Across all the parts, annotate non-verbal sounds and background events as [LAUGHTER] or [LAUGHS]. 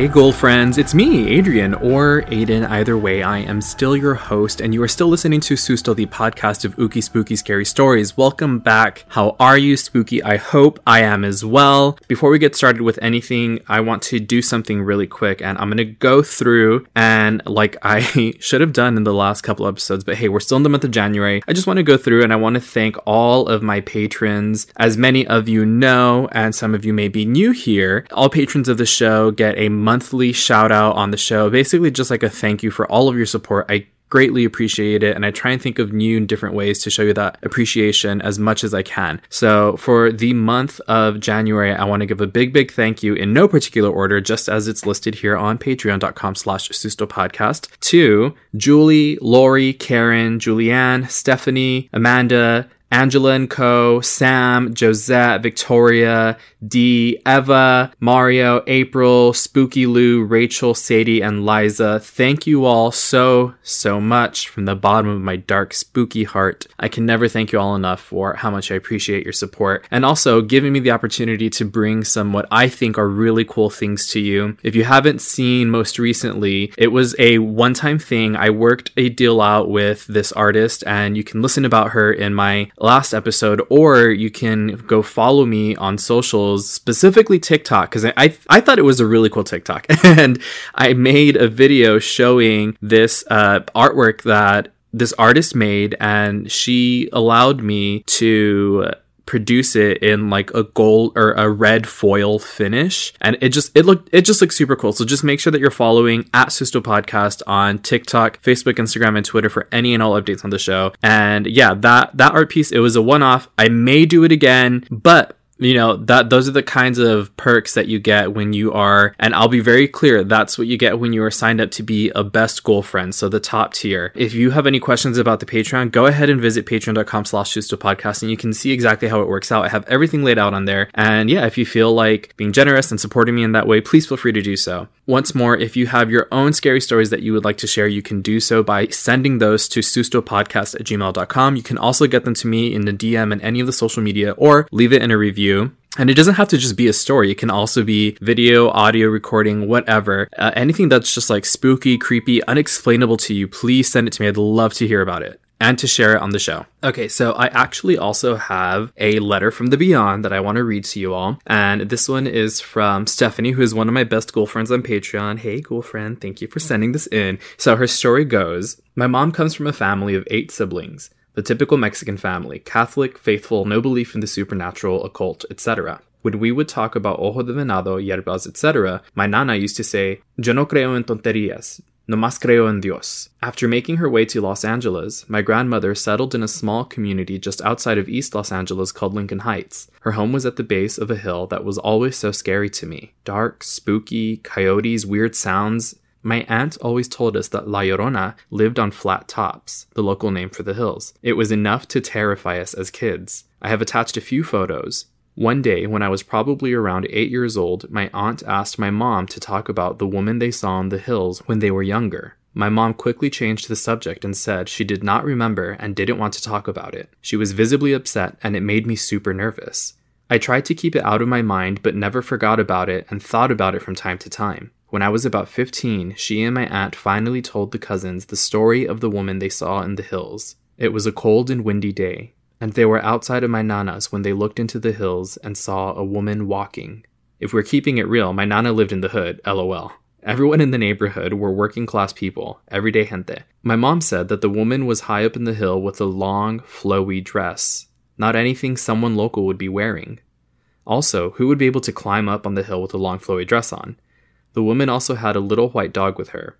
Hey, Ghoul friends, it's me, Adrian, or Ayden. Either way, I am still your host, and you are still listening to Susto, the podcast of Ookie Spooky Scary Stories. Welcome back. How are you, Spooky? I hope I am as well. Before we get started with anything, I want to do something really quick, and I'm going to go through and, like I [LAUGHS] should have done in the last couple episodes, but hey, we're still in the month of January. I just want to go through and I want to thank all of my patrons. As many of you know, and some of you may be new here, all patrons of the show get a monthly shout out on the show. Basically, just like a thank you for all of your support. I greatly appreciate it and I try and think of new and different ways to show you that appreciation as much as I can. So for the month of January, I want to give a big, big thank you in no particular order, just as it's listed here on patreon.com slash susto podcast to Julie, Lori, Karen, Julianne, Stephanie, Amanda, Angela and Co., Sam, Josette, Victoria, Dee, Eva, Mario, April, Spooky Lou, Rachel, Sadie, and Liza. Thank you all so, so much from the bottom of my dark, spooky heart. I can never thank you all enough for how much I appreciate your support and also giving me the opportunity to bring some what I think are really cool things to you. If you haven't seen most recently, it was a one time thing. I worked a deal out with this artist, and you can listen about her in my last episode, or you can go follow me on socials, specifically TikTok, because I, I, I thought it was a really cool TikTok, [LAUGHS] and I made a video showing this uh, artwork that this artist made, and she allowed me to produce it in like a gold or a red foil finish. And it just it looked it just looks super cool. So just make sure that you're following at susto podcast on tiktok facebook instagram and twitter for any and all updates on the show. And yeah that that art piece it was a one-off. I may do it again but you know that those are the kinds of perks that you get when you are and i'll be very clear that's what you get when you are signed up to be a best ghoul friend so the top tier. If you have any questions about the patreon go ahead and visit patreon.com slash podcast and you can see exactly how it works out. I have everything laid out on there and yeah if you feel like being generous and supporting me in that way please feel free to do so. Once more if you have your own scary stories that you would like to share you can do so by sending those to sustopodcast at gmail.com you can also get them to me in the dm and any of the social media or leave it in a review and it doesn't have to just be a story. It can also be video, audio recording, whatever. Uh, anything that's just like spooky, creepy, unexplainable to you, please send it to me. I'd love to hear about it and to share it on the show. Okay, so I actually also have a letter from the beyond that I want to read to you all. And this one is from Stephanie, who is one of my best ghoul friends on Patreon. Hey, ghoul friend, thank you for sending this in. So her story goes My mom comes from a family of eight siblings the typical Mexican family, Catholic, faithful, no belief in the supernatural, occult, etc. When we would talk about ojo de venado, hierbas, etc., my nana used to say, Yo no creo en tonterías, no más creo en Dios. After making her way to Los Angeles, my grandmother settled in a small community just outside of East Los Angeles called Lincoln Heights. Her home was at the base of a hill that was always so scary to me. Dark, spooky, coyotes, weird sounds, my aunt always told us that La Llorona lived on flat tops, the local name for the hills. It was enough to terrify us as kids. I have attached a few photos. One day, when I was probably around eight years old, my aunt asked my mom to talk about the woman they saw on the hills when they were younger. My mom quickly changed the subject and said she did not remember and didn't want to talk about it. She was visibly upset and it made me super nervous. I tried to keep it out of my mind but never forgot about it and thought about it from time to time. When I was about 15, she and my aunt finally told the cousins the story of the woman they saw in the hills. It was a cold and windy day, and they were outside of my nana's when they looked into the hills and saw a woman walking. If we're keeping it real, my nana lived in the hood, lol. Everyone in the neighborhood were working class people, everyday gente. My mom said that the woman was high up in the hill with a long, flowy dress, not anything someone local would be wearing. Also, who would be able to climb up on the hill with a long, flowy dress on? The woman also had a little white dog with her.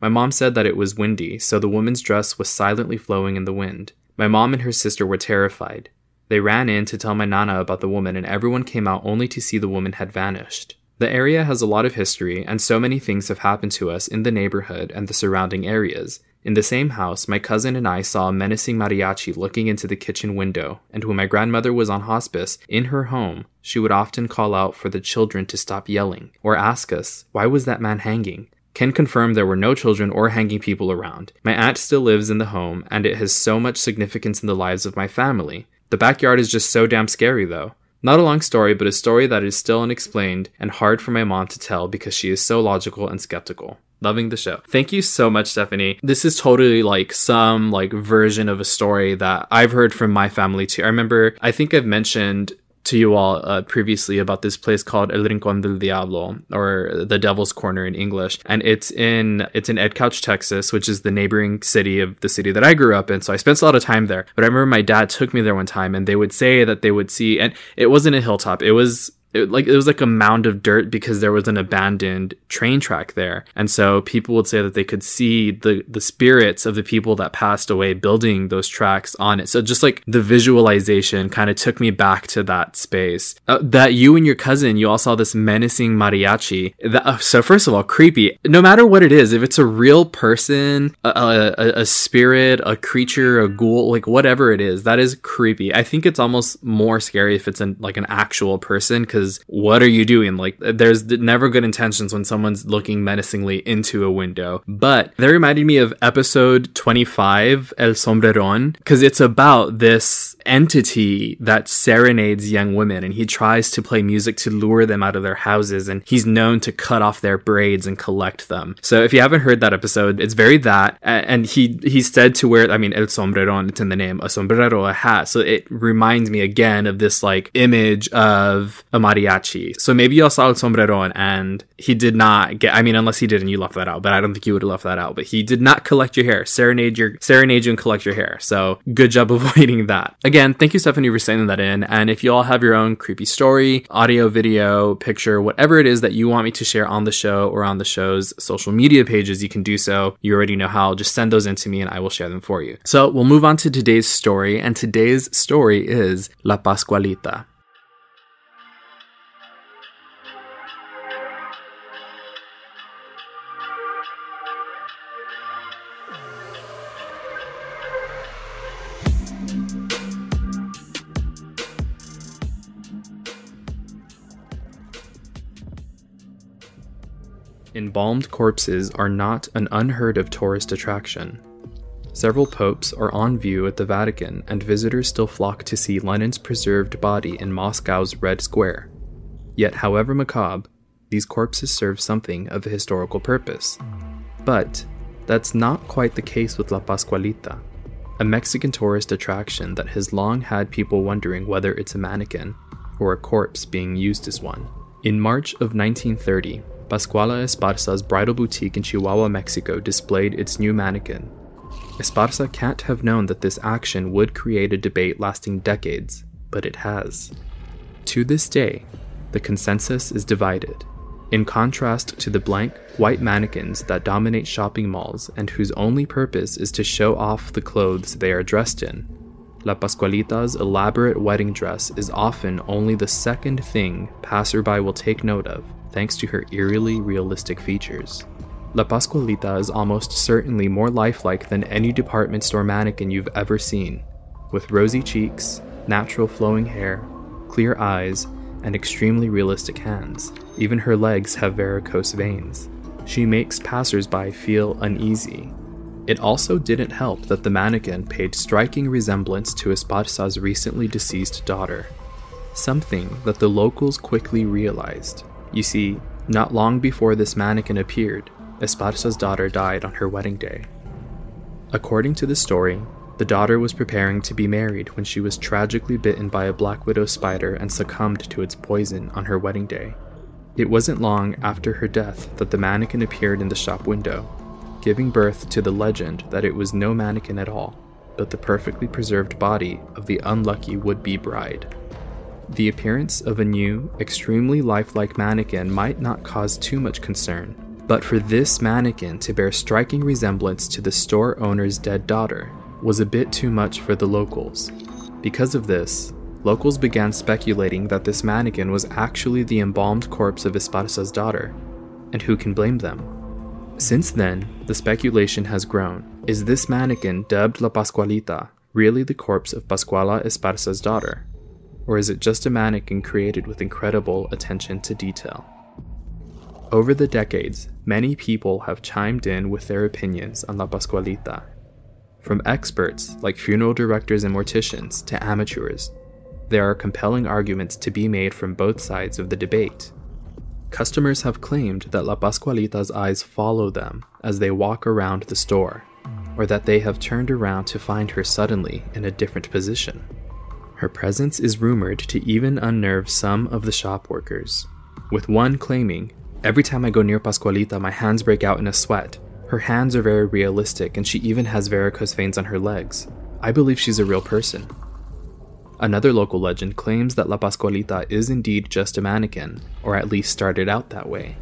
My mom said that it was windy, so the woman's dress was silently flowing in the wind. My mom and her sister were terrified. They ran in to tell my nana about the woman, and everyone came out only to see the woman had vanished. The area has a lot of history, and so many things have happened to us in the neighborhood and the surrounding areas. In the same house, my cousin and I saw a menacing mariachi looking into the kitchen window, and when my grandmother was on hospice in her home, she would often call out for the children to stop yelling, or ask us, why was that man hanging? Can confirm there were no children or hanging people around. My aunt still lives in the home, and it has so much significance in the lives of my family. The backyard is just so damn scary, though. Not a long story, but a story that is still unexplained and hard for my mom to tell because she is so logical and skeptical. Loving the show. Thank you so much, Stephanie. This is totally like some like version of a story that I've heard from my family too. I remember, I think I've mentioned to you all uh, previously about this place called El Rincón del Diablo or the Devil's Corner in English, and it's in it's in Edcouch, Texas, which is the neighboring city of the city that I grew up in. So I spent a lot of time there. But I remember my dad took me there one time, and they would say that they would see, and it wasn't a hilltop; it was it, like it was like a mound of dirt because there was an abandoned train track there. And so people would say that they could see the the spirits of the people that passed away building those tracks on it. So just like the visualization kind of took me back to that space. Uh, that you and your cousin you all saw this menacing mariachi. That, uh, so first of all creepy. No matter what it is if it's a real person a, a, a spirit a creature a ghoul like whatever it is that is creepy. I think it's almost more scary if it's an like an actual person because because what are you doing? Like, there's never good intentions when someone's looking menacingly into a window. But that reminded me of episode 25, El Sombreron, because it's about this entity that serenades young women and he tries to play music to lure them out of their houses and he's known to cut off their braids and collect them. So if you haven't heard that episode, it's very that. And he, he's said to wear, I mean, El Sombreron, it's in the name, a sombrero, a hat. So it reminds me again of this like image of a mariachi. So maybe you all saw El Sombreron and he did not get, I mean, unless he did and you left that out, but I don't think you would have left that out. But he did not collect your hair, serenade your, serenade you and collect your hair. So good job [LAUGHS] avoiding that. Again, thank you, Stephanie, for sending that in. And if you all have your own creepy story, audio, video, picture, whatever it is that you want me to share on the show or on the show's social media pages, you can do so. You already know how. Just send those in to me and I will share them for you. So we'll move on to today's story. And today's story is La Pascualita. Embalmed corpses are not an unheard of tourist attraction. Several popes are on view at the Vatican, and visitors still flock to see Lenin's preserved body in Moscow's Red Square. Yet, however macabre, these corpses serve something of a historical purpose. But that's not quite the case with La Pascualita, a Mexican tourist attraction that has long had people wondering whether it's a mannequin or a corpse being used as one. In March of 1930, Pascuala Esparza's bridal boutique in Chihuahua, Mexico displayed its new mannequin. Esparza can't have known that this action would create a debate lasting decades, but it has. To this day, the consensus is divided. In contrast to the blank, white mannequins that dominate shopping malls and whose only purpose is to show off the clothes they are dressed in, La Pascualita's elaborate wedding dress is often only the second thing passerby will take note of thanks to her eerily realistic features. La Pascualita is almost certainly more lifelike than any department store mannequin you've ever seen, with rosy cheeks, natural flowing hair, clear eyes, and extremely realistic hands. Even her legs have varicose veins. She makes passersby feel uneasy. It also didn't help that the mannequin paid striking resemblance to Esparza's recently deceased daughter, something that the locals quickly realized. You see, not long before this mannequin appeared, Esparza's daughter died on her wedding day. According to the story, the daughter was preparing to be married when she was tragically bitten by a black widow spider and succumbed to its poison on her wedding day. It wasn't long after her death that the mannequin appeared in the shop window, giving birth to the legend that it was no mannequin at all, but the perfectly preserved body of the unlucky would be bride. The appearance of a new, extremely lifelike mannequin might not cause too much concern, but for this mannequin to bear striking resemblance to the store owner's dead daughter was a bit too much for the locals. Because of this, locals began speculating that this mannequin was actually the embalmed corpse of Esparza's daughter, and who can blame them? Since then, the speculation has grown. Is this mannequin dubbed La Pascualita really the corpse of Pascuala Esparza's daughter? Or is it just a mannequin created with incredible attention to detail? Over the decades, many people have chimed in with their opinions on La Pascualita. From experts like funeral directors and morticians to amateurs, there are compelling arguments to be made from both sides of the debate. Customers have claimed that La Pascualita's eyes follow them as they walk around the store, or that they have turned around to find her suddenly in a different position. Her presence is rumored to even unnerve some of the shop workers, with one claiming, Every time I go near Pascualita, my hands break out in a sweat. Her hands are very realistic, and she even has varicose veins on her legs. I believe she's a real person. Another local legend claims that La Pascualita is indeed just a mannequin, or at least started out that way.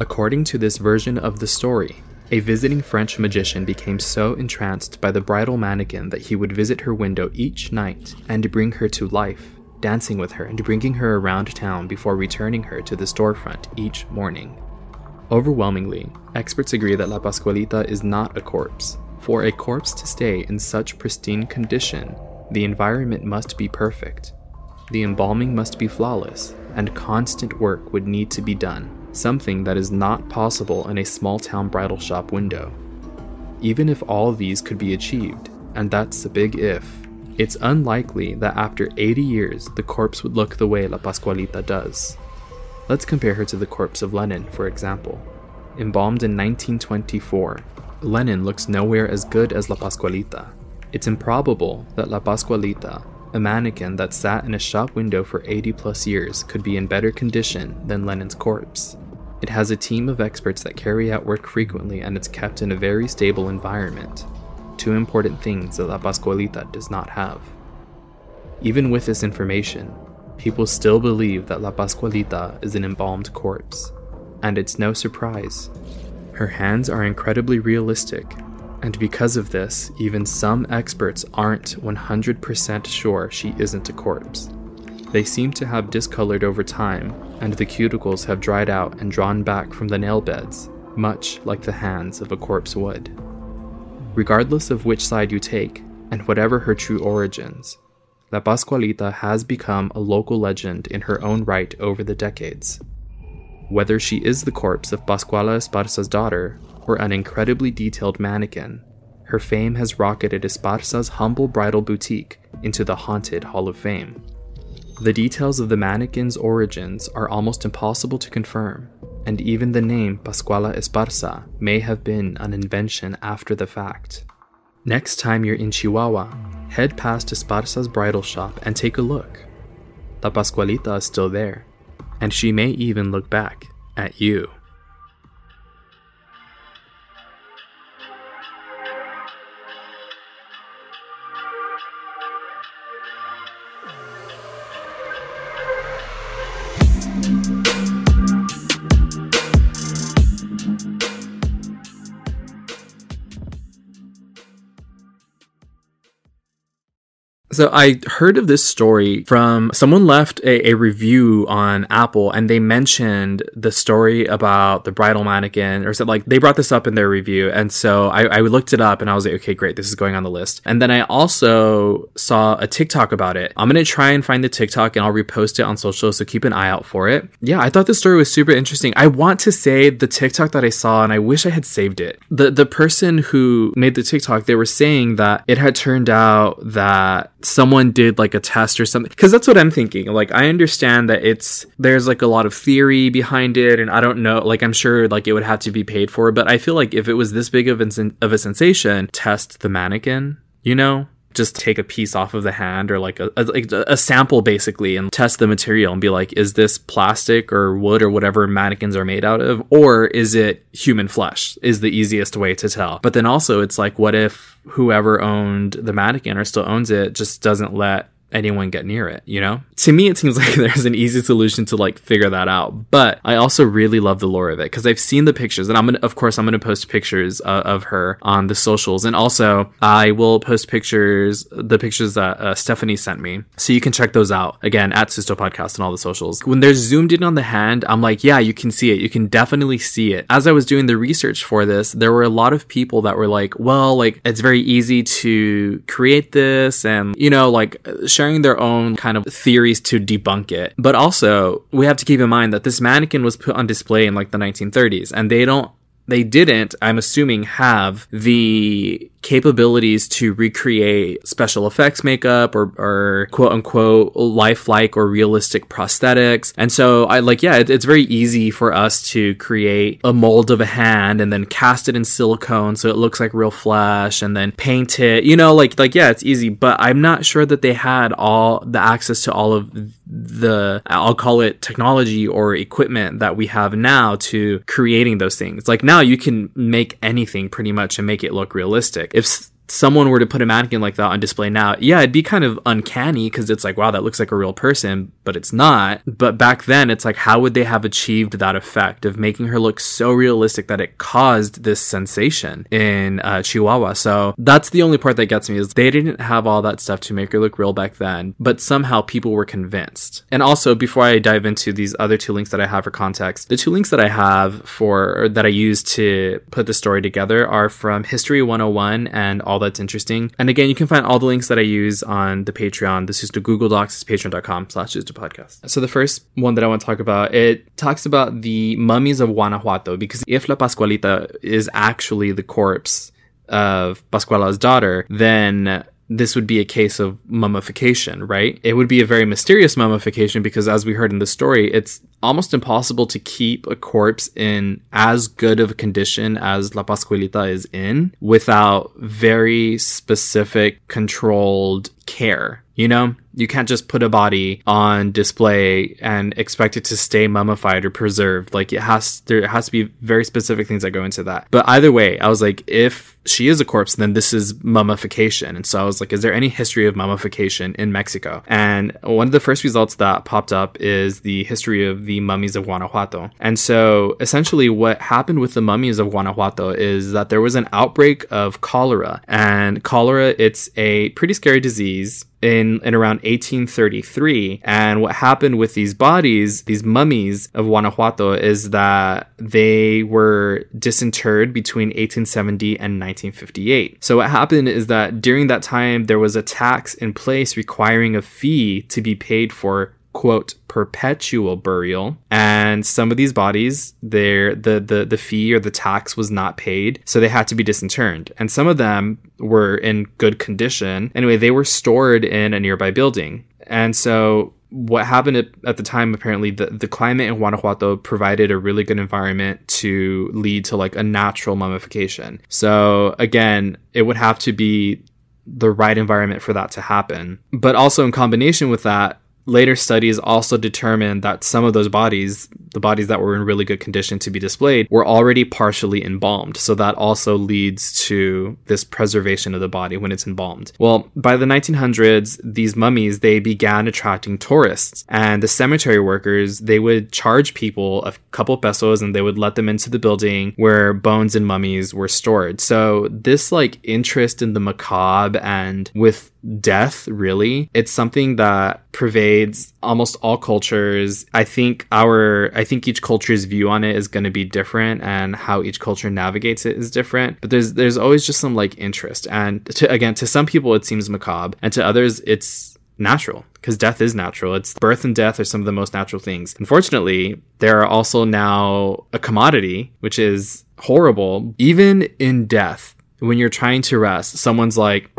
According to this version of the story, a visiting French magician became so entranced by the bridal mannequin that he would visit her window each night and bring her to life dancing with her and bringing her around town before returning her to the storefront each morning. Overwhelmingly, experts agree that La Pascualita is not a corpse. For a corpse to stay in such pristine condition, the environment must be perfect. The embalming must be flawless, and constant work would need to be done, something that is not possible in a small town bridal shop window. Even if all these could be achieved, and that's a big if, it's unlikely that after 80 years the corpse would look the way La Pascualita does. Let's compare her to the corpse of Lenin, for example. Embalmed in 1924, Lenin looks nowhere as good as La Pascualita. It's improbable that La Pascualita, a mannequin that sat in a shop window for 80 plus years, could be in better condition than Lenin's corpse. It has a team of experts that carry out work frequently and it's kept in a very stable environment two important things that La Pascualita does not have. Even with this information, people still believe that La Pascualita is an embalmed corpse, and it's no surprise. Her hands are incredibly realistic, and because of this, even some experts aren't 100% sure she isn't a corpse. They seem to have discolored over time, and the cuticles have dried out and drawn back from the nail beds, much like the hands of a corpse would regardless of which side you take, and whatever her true origins. La Pascualita has become a local legend in her own right over the decades. Whether she is the corpse of Pascuala Esparza's daughter or an incredibly detailed mannequin, her fame has rocketed Esparza's humble bridal boutique into the haunted Hall of Fame. The details of the mannequin's origins are almost impossible to confirm, and even the name Pascuala Esparza may have been an invention after the fact. Next time you're in Chihuahua, head past Esparza's bridal shop and take a look. La Pascualita is still there, and she may even look back at you. So I heard of this story from someone left a, a, review on Apple and they mentioned the story about the bridal mannequin or something like they brought this up in their review. And so I, I looked it up and I was like, okay, great. This is going on the list. And then I also saw a TikTok about it. I'm going to try and find the TikTok and I'll repost it on social. So keep an eye out for it. Yeah. I thought the story was super interesting. I want to say the TikTok that I saw and I wish I had saved it. The, the person who made the TikTok, they were saying that it had turned out that someone did like a test or something. Because that's what i'm thinking. Like i understand that it's there's like a lot of theory behind it and i don't know like i'm sure like it would have to be paid for but i feel like if it was this big of, an, of a sensation test the mannequin you know just take a piece off of the hand or like a, a, like a sample basically and test the material and be like is this plastic or wood or whatever mannequins are made out of or is it human flesh is the easiest way to tell. But then also it's like what if whoever owned the mannequin or still owns it just doesn't let anyone get near it, you know? To me, it seems [LAUGHS] like there's an easy solution to like figure that out. But I also really love the lore of it because I've seen the pictures and I'm gonna, of course, I'm gonna post pictures uh, of her on the socials. And also, I will post pictures, the pictures that uh, Stephanie sent me. So you can check those out again at Susto Podcast and all the socials. When they're zoomed in on the hand, I'm like, yeah, you can see it. You can definitely see it. As I was doing the research for this, there were a lot of people that were like, well, like, it's very easy to create this and, you know, like, sharing their own kind of theories to debunk it. But also, we have to keep in mind that this mannequin was put on display in like the 1930s and they don't they didn't, I'm assuming, have the capabilities to recreate special effects makeup or, or quote unquote lifelike or realistic prosthetics. And so I like, yeah, it, it's very easy for us to create a mold of a hand and then cast it in silicone so it looks like real flesh and then paint it, you know, like, like, yeah, it's easy, but I'm not sure that they had all the access to all of the, I'll call it technology or equipment that we have now to creating those things. Like now you can make anything pretty much and make it look realistic. If someone were to put a mannequin like that on display now, yeah, it'd be kind of uncanny because it's like, wow, that looks like a real person, but it's not. But back then, it's like, how would they have achieved that effect of making her look so realistic that it caused this sensation in uh, Chihuahua? So that's the only part that gets me is they didn't have all that stuff to make her look real back then, but somehow people were convinced. And also, before I dive into these other two links that I have for context, the two links that I have for that I use to put the story together are from History 101 and all that's interesting. And again, you can find all the links that I use on the Patreon. This is the Google Docs, is patreon.com slash podcast. So the first one that I want to talk about, it talks about the mummies of Guanajuato, because if La Pascualita is actually the corpse of Pascuala's daughter, then this would be a case of mummification, right? It would be a very mysterious mummification because, as we heard in the story, it's almost impossible to keep a corpse in as good of a condition as La Pascualita is in without very specific, controlled care. You know, you can't just put a body on display and expect it to stay mummified or preserved. Like it has, there has to be very specific things that go into that. But either way, I was like, if she is a corpse, then this is mummification. And so I was like, is there any history of mummification in Mexico? And one of the first results that popped up is the history of the mummies of Guanajuato. And so essentially what happened with the mummies of Guanajuato is that there was an outbreak of cholera and cholera, it's a pretty scary disease in, in around 1833. And what happened with these bodies, these mummies of Guanajuato, is that they were disinterred between 1870 and 1958. So what happened is that during that time, there was a tax in place requiring a fee to be paid for quote perpetual burial and some of these bodies their the, the the fee or the tax was not paid so they had to be disinterred and some of them were in good condition. Anyway they were stored in a nearby building. And so what happened at, at the time apparently the, the climate in guanajuato provided a really good environment to lead to like a natural mummification. So again it would have to be the right environment for that to happen. But also in combination with that, later studies also determined that some of those bodies, the bodies that were in really good condition to be displayed, were already partially embalmed. So that also leads to this preservation of the body when it's embalmed. Well, by the 1900s, these mummies, they began attracting tourists and the cemetery workers, they would charge people a couple pesos and they would let them into the building where bones and mummies were stored. So this like interest in the macabre and with death, really. It's something that pervades almost all cultures. I think our, I think each culture's view on it is going to be different and how each culture navigates it is different. But there's, there's always just some like interest. And to, again, to some people, it seems macabre and to others, it's natural because death is natural. It's birth and death are some of the most natural things. Unfortunately, there are also now a commodity, which is horrible. Even in death, when you're trying to rest, someone's like,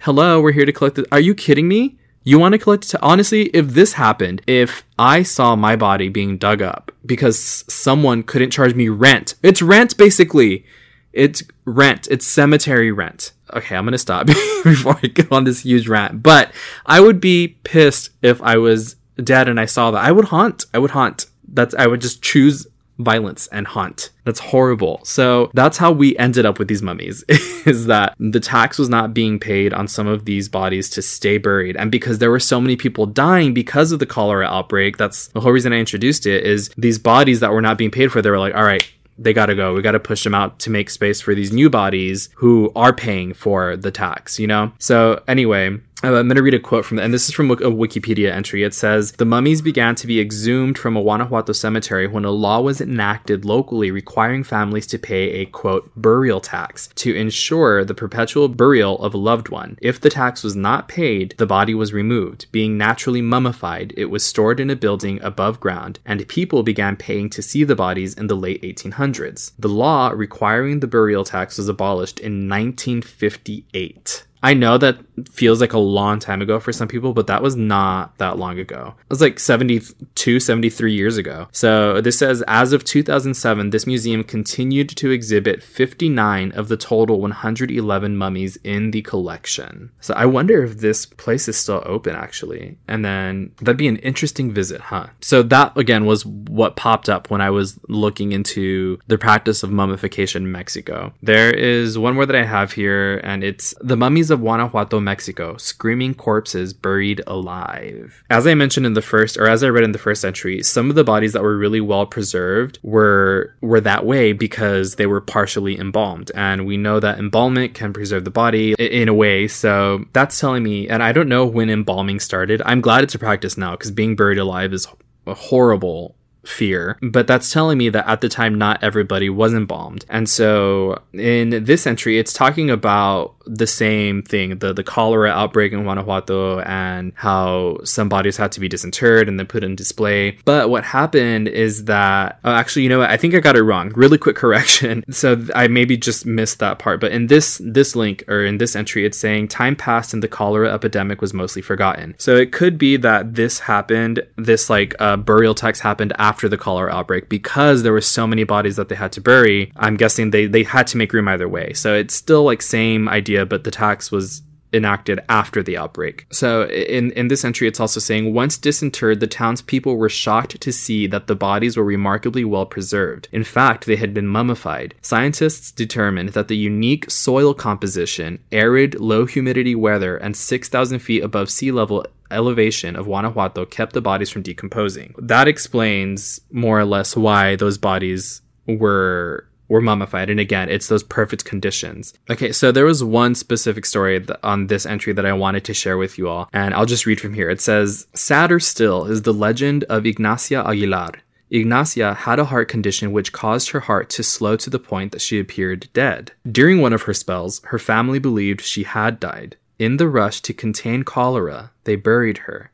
hello, we're here to collect it. Are you kidding me? You want to collect it? Honestly, if this happened, if I saw my body being dug up because someone couldn't charge me rent, it's rent basically. It's rent. It's cemetery rent. Okay, I'm gonna stop [LAUGHS] before I go on this huge rant. But I would be pissed if I was dead and I saw that. I would haunt. I would haunt. That's I would just choose violence and haunt. That's horrible. So that's how we ended up with these mummies [LAUGHS] is that the tax was not being paid on some of these bodies to stay buried. And because there were so many people dying because of the cholera outbreak, that's the whole reason I introduced it is these bodies that were not being paid for, they were like, all right, they got to go. We got to push them out to make space for these new bodies who are paying for the tax, you know? So, anyway, Uh, I'm going to read a quote from, the, and this is from a Wikipedia entry. It says the mummies began to be exhumed from a Guanajuato cemetery when a law was enacted locally requiring families to pay a quote burial tax to ensure the perpetual burial of a loved one. If the tax was not paid, the body was removed. Being naturally mummified, it was stored in a building above ground, and people began paying to see the bodies in the late 1800s. The law requiring the burial tax was abolished in 1958. I know that feels like a long time ago for some people, but that was not that long ago. It was like 72, 73 years ago. So this says, as of 2007, this museum continued to exhibit 59 of the total 111 mummies in the collection. So I wonder if this place is still open actually. And then that'd be an interesting visit, huh? So that again was what popped up when I was looking into the practice of mummification in Mexico. There is one more that I have here, and it's the mummies of Guanajuato, Mexico, screaming corpses buried alive. As I mentioned in the first, or as I read in the first entry, some of the bodies that were really well preserved were were that way because they were partially embalmed, and we know that embalmment can preserve the body in a way. So that's telling me, and I don't know when embalming started. I'm glad it's a practice now because being buried alive is horrible fear. But that's telling me that at the time, not everybody was embalmed. And so in this entry, it's talking about the same thing the, the cholera outbreak in Guanajuato and how some bodies had to be disinterred and then put in display. But what happened is that, oh, actually, you know what? I think I got it wrong. Really quick [LAUGHS] correction. So I maybe just missed that part. But in this, this link or in this entry, it's saying time passed and the cholera epidemic was mostly forgotten. So it could be that this happened, this like uh, burial tax happened after the cholera outbreak because there were so many bodies that they had to bury. I'm guessing they, they had to make room either way. So it's still like same idea, but the tax was enacted after the outbreak. So in, in this entry, it's also saying once disinterred, the townspeople were shocked to see that the bodies were remarkably well preserved. In fact, they had been mummified. Scientists determined that the unique soil composition, arid, low humidity weather, and 6,000 feet above sea level elevation of Guanajuato kept the bodies from decomposing. That explains more or less why those bodies were were mummified. And again, it's those perfect conditions. Okay, so there was one specific story on this entry that I wanted to share with you all, and I'll just read from here. It says, Sadder still is the legend of Ignacia Aguilar. Ignacia had a heart condition which caused her heart to slow to the point that she appeared dead. During one of her spells, her family believed she had died. In the rush to contain cholera, they buried her.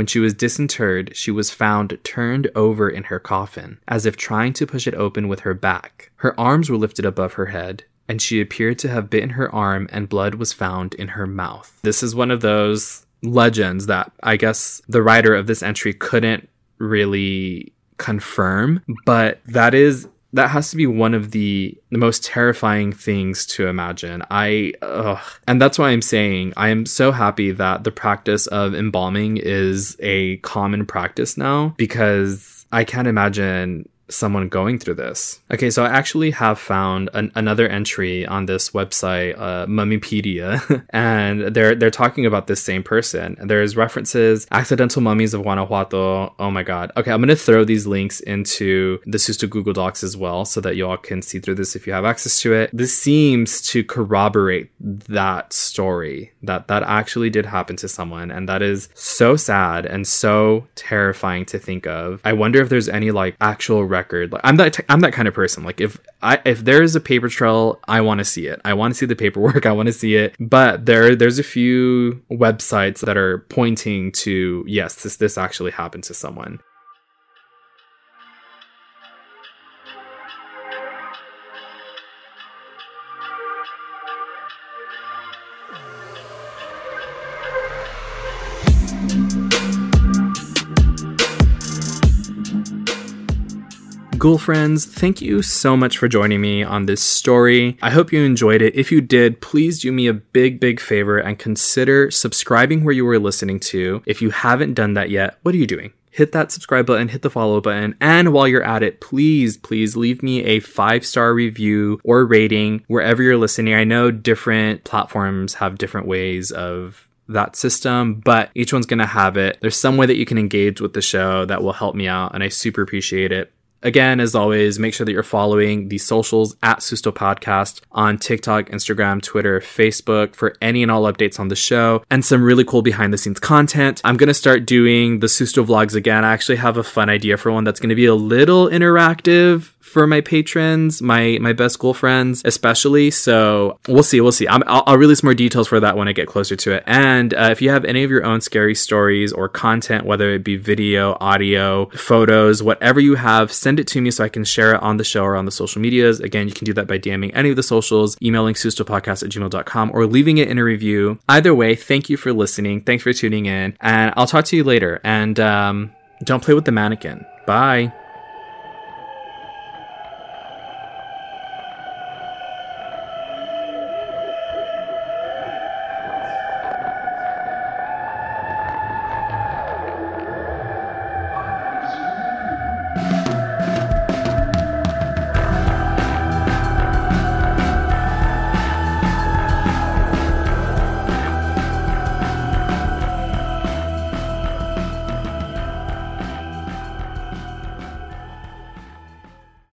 When she was disinterred, she was found turned over in her coffin, as if trying to push it open with her back. Her arms were lifted above her head, and she appeared to have bitten her arm, and blood was found in her mouth. This is one of those legends that I guess the writer of this entry couldn't really confirm, but that is that has to be one of the the most terrifying things to imagine. I ugh. and that's why I'm saying I am so happy that the practice of embalming is a common practice now because I can't imagine someone going through this. Okay, so I actually have found an, another entry on this website, uh, Mummypedia, [LAUGHS] and they're they're talking about this same person. There's references, accidental mummies of Guanajuato. Oh my god. Okay, I'm gonna throw these links into the Susto Google Docs as well, so that y'all can see through this if you have access to it. This seems to corroborate that story that that actually did happen to someone, and that is so sad and so terrifying to think of. I wonder if there's any like actual record. Like I'm that t- I'm that kind of person. Like if I if there is a paper trail, I want to see it. I want to see the paperwork. [LAUGHS] I want to see it. But there there's a few websites that are pointing to yes, this this actually happened to someone. Ghoul friends, thank you so much for joining me on this story. I hope you enjoyed it. If you did, please do me a big, big favor and consider subscribing where you were listening to. If you haven't done that yet, what are you doing? hit that subscribe button, hit the follow button, and while you're at it, please, please leave me a five star review or rating wherever you're listening. I know different platforms have different ways of that system, but each one's going to have it. There's some way that you can engage with the show that will help me out, and I super appreciate it. Again, as always, make sure that you're following the socials at Susto Podcast on TikTok, Instagram, Twitter, Facebook for any and all updates on the show and some really cool behind the scenes content. I'm going to start doing the Susto vlogs again. I actually have a fun idea for one that's going to be a little interactive for my patrons, my my best ghoul friends, especially. So we'll see, we'll see. i will I'll release more details for that when I get closer to it. And uh, if you have any of your own scary stories or content, whether it be video, audio, photos, whatever you have, send it to me so I can share it on the show or on the social medias. Again, you can do that by DMing any of the socials, emailing sustopodcast at gmail.com, or leaving it in a review. Either way, thank you for listening. Thanks for tuning in, and I'll talk to you later. And um, don't play with the mannequin. Bye.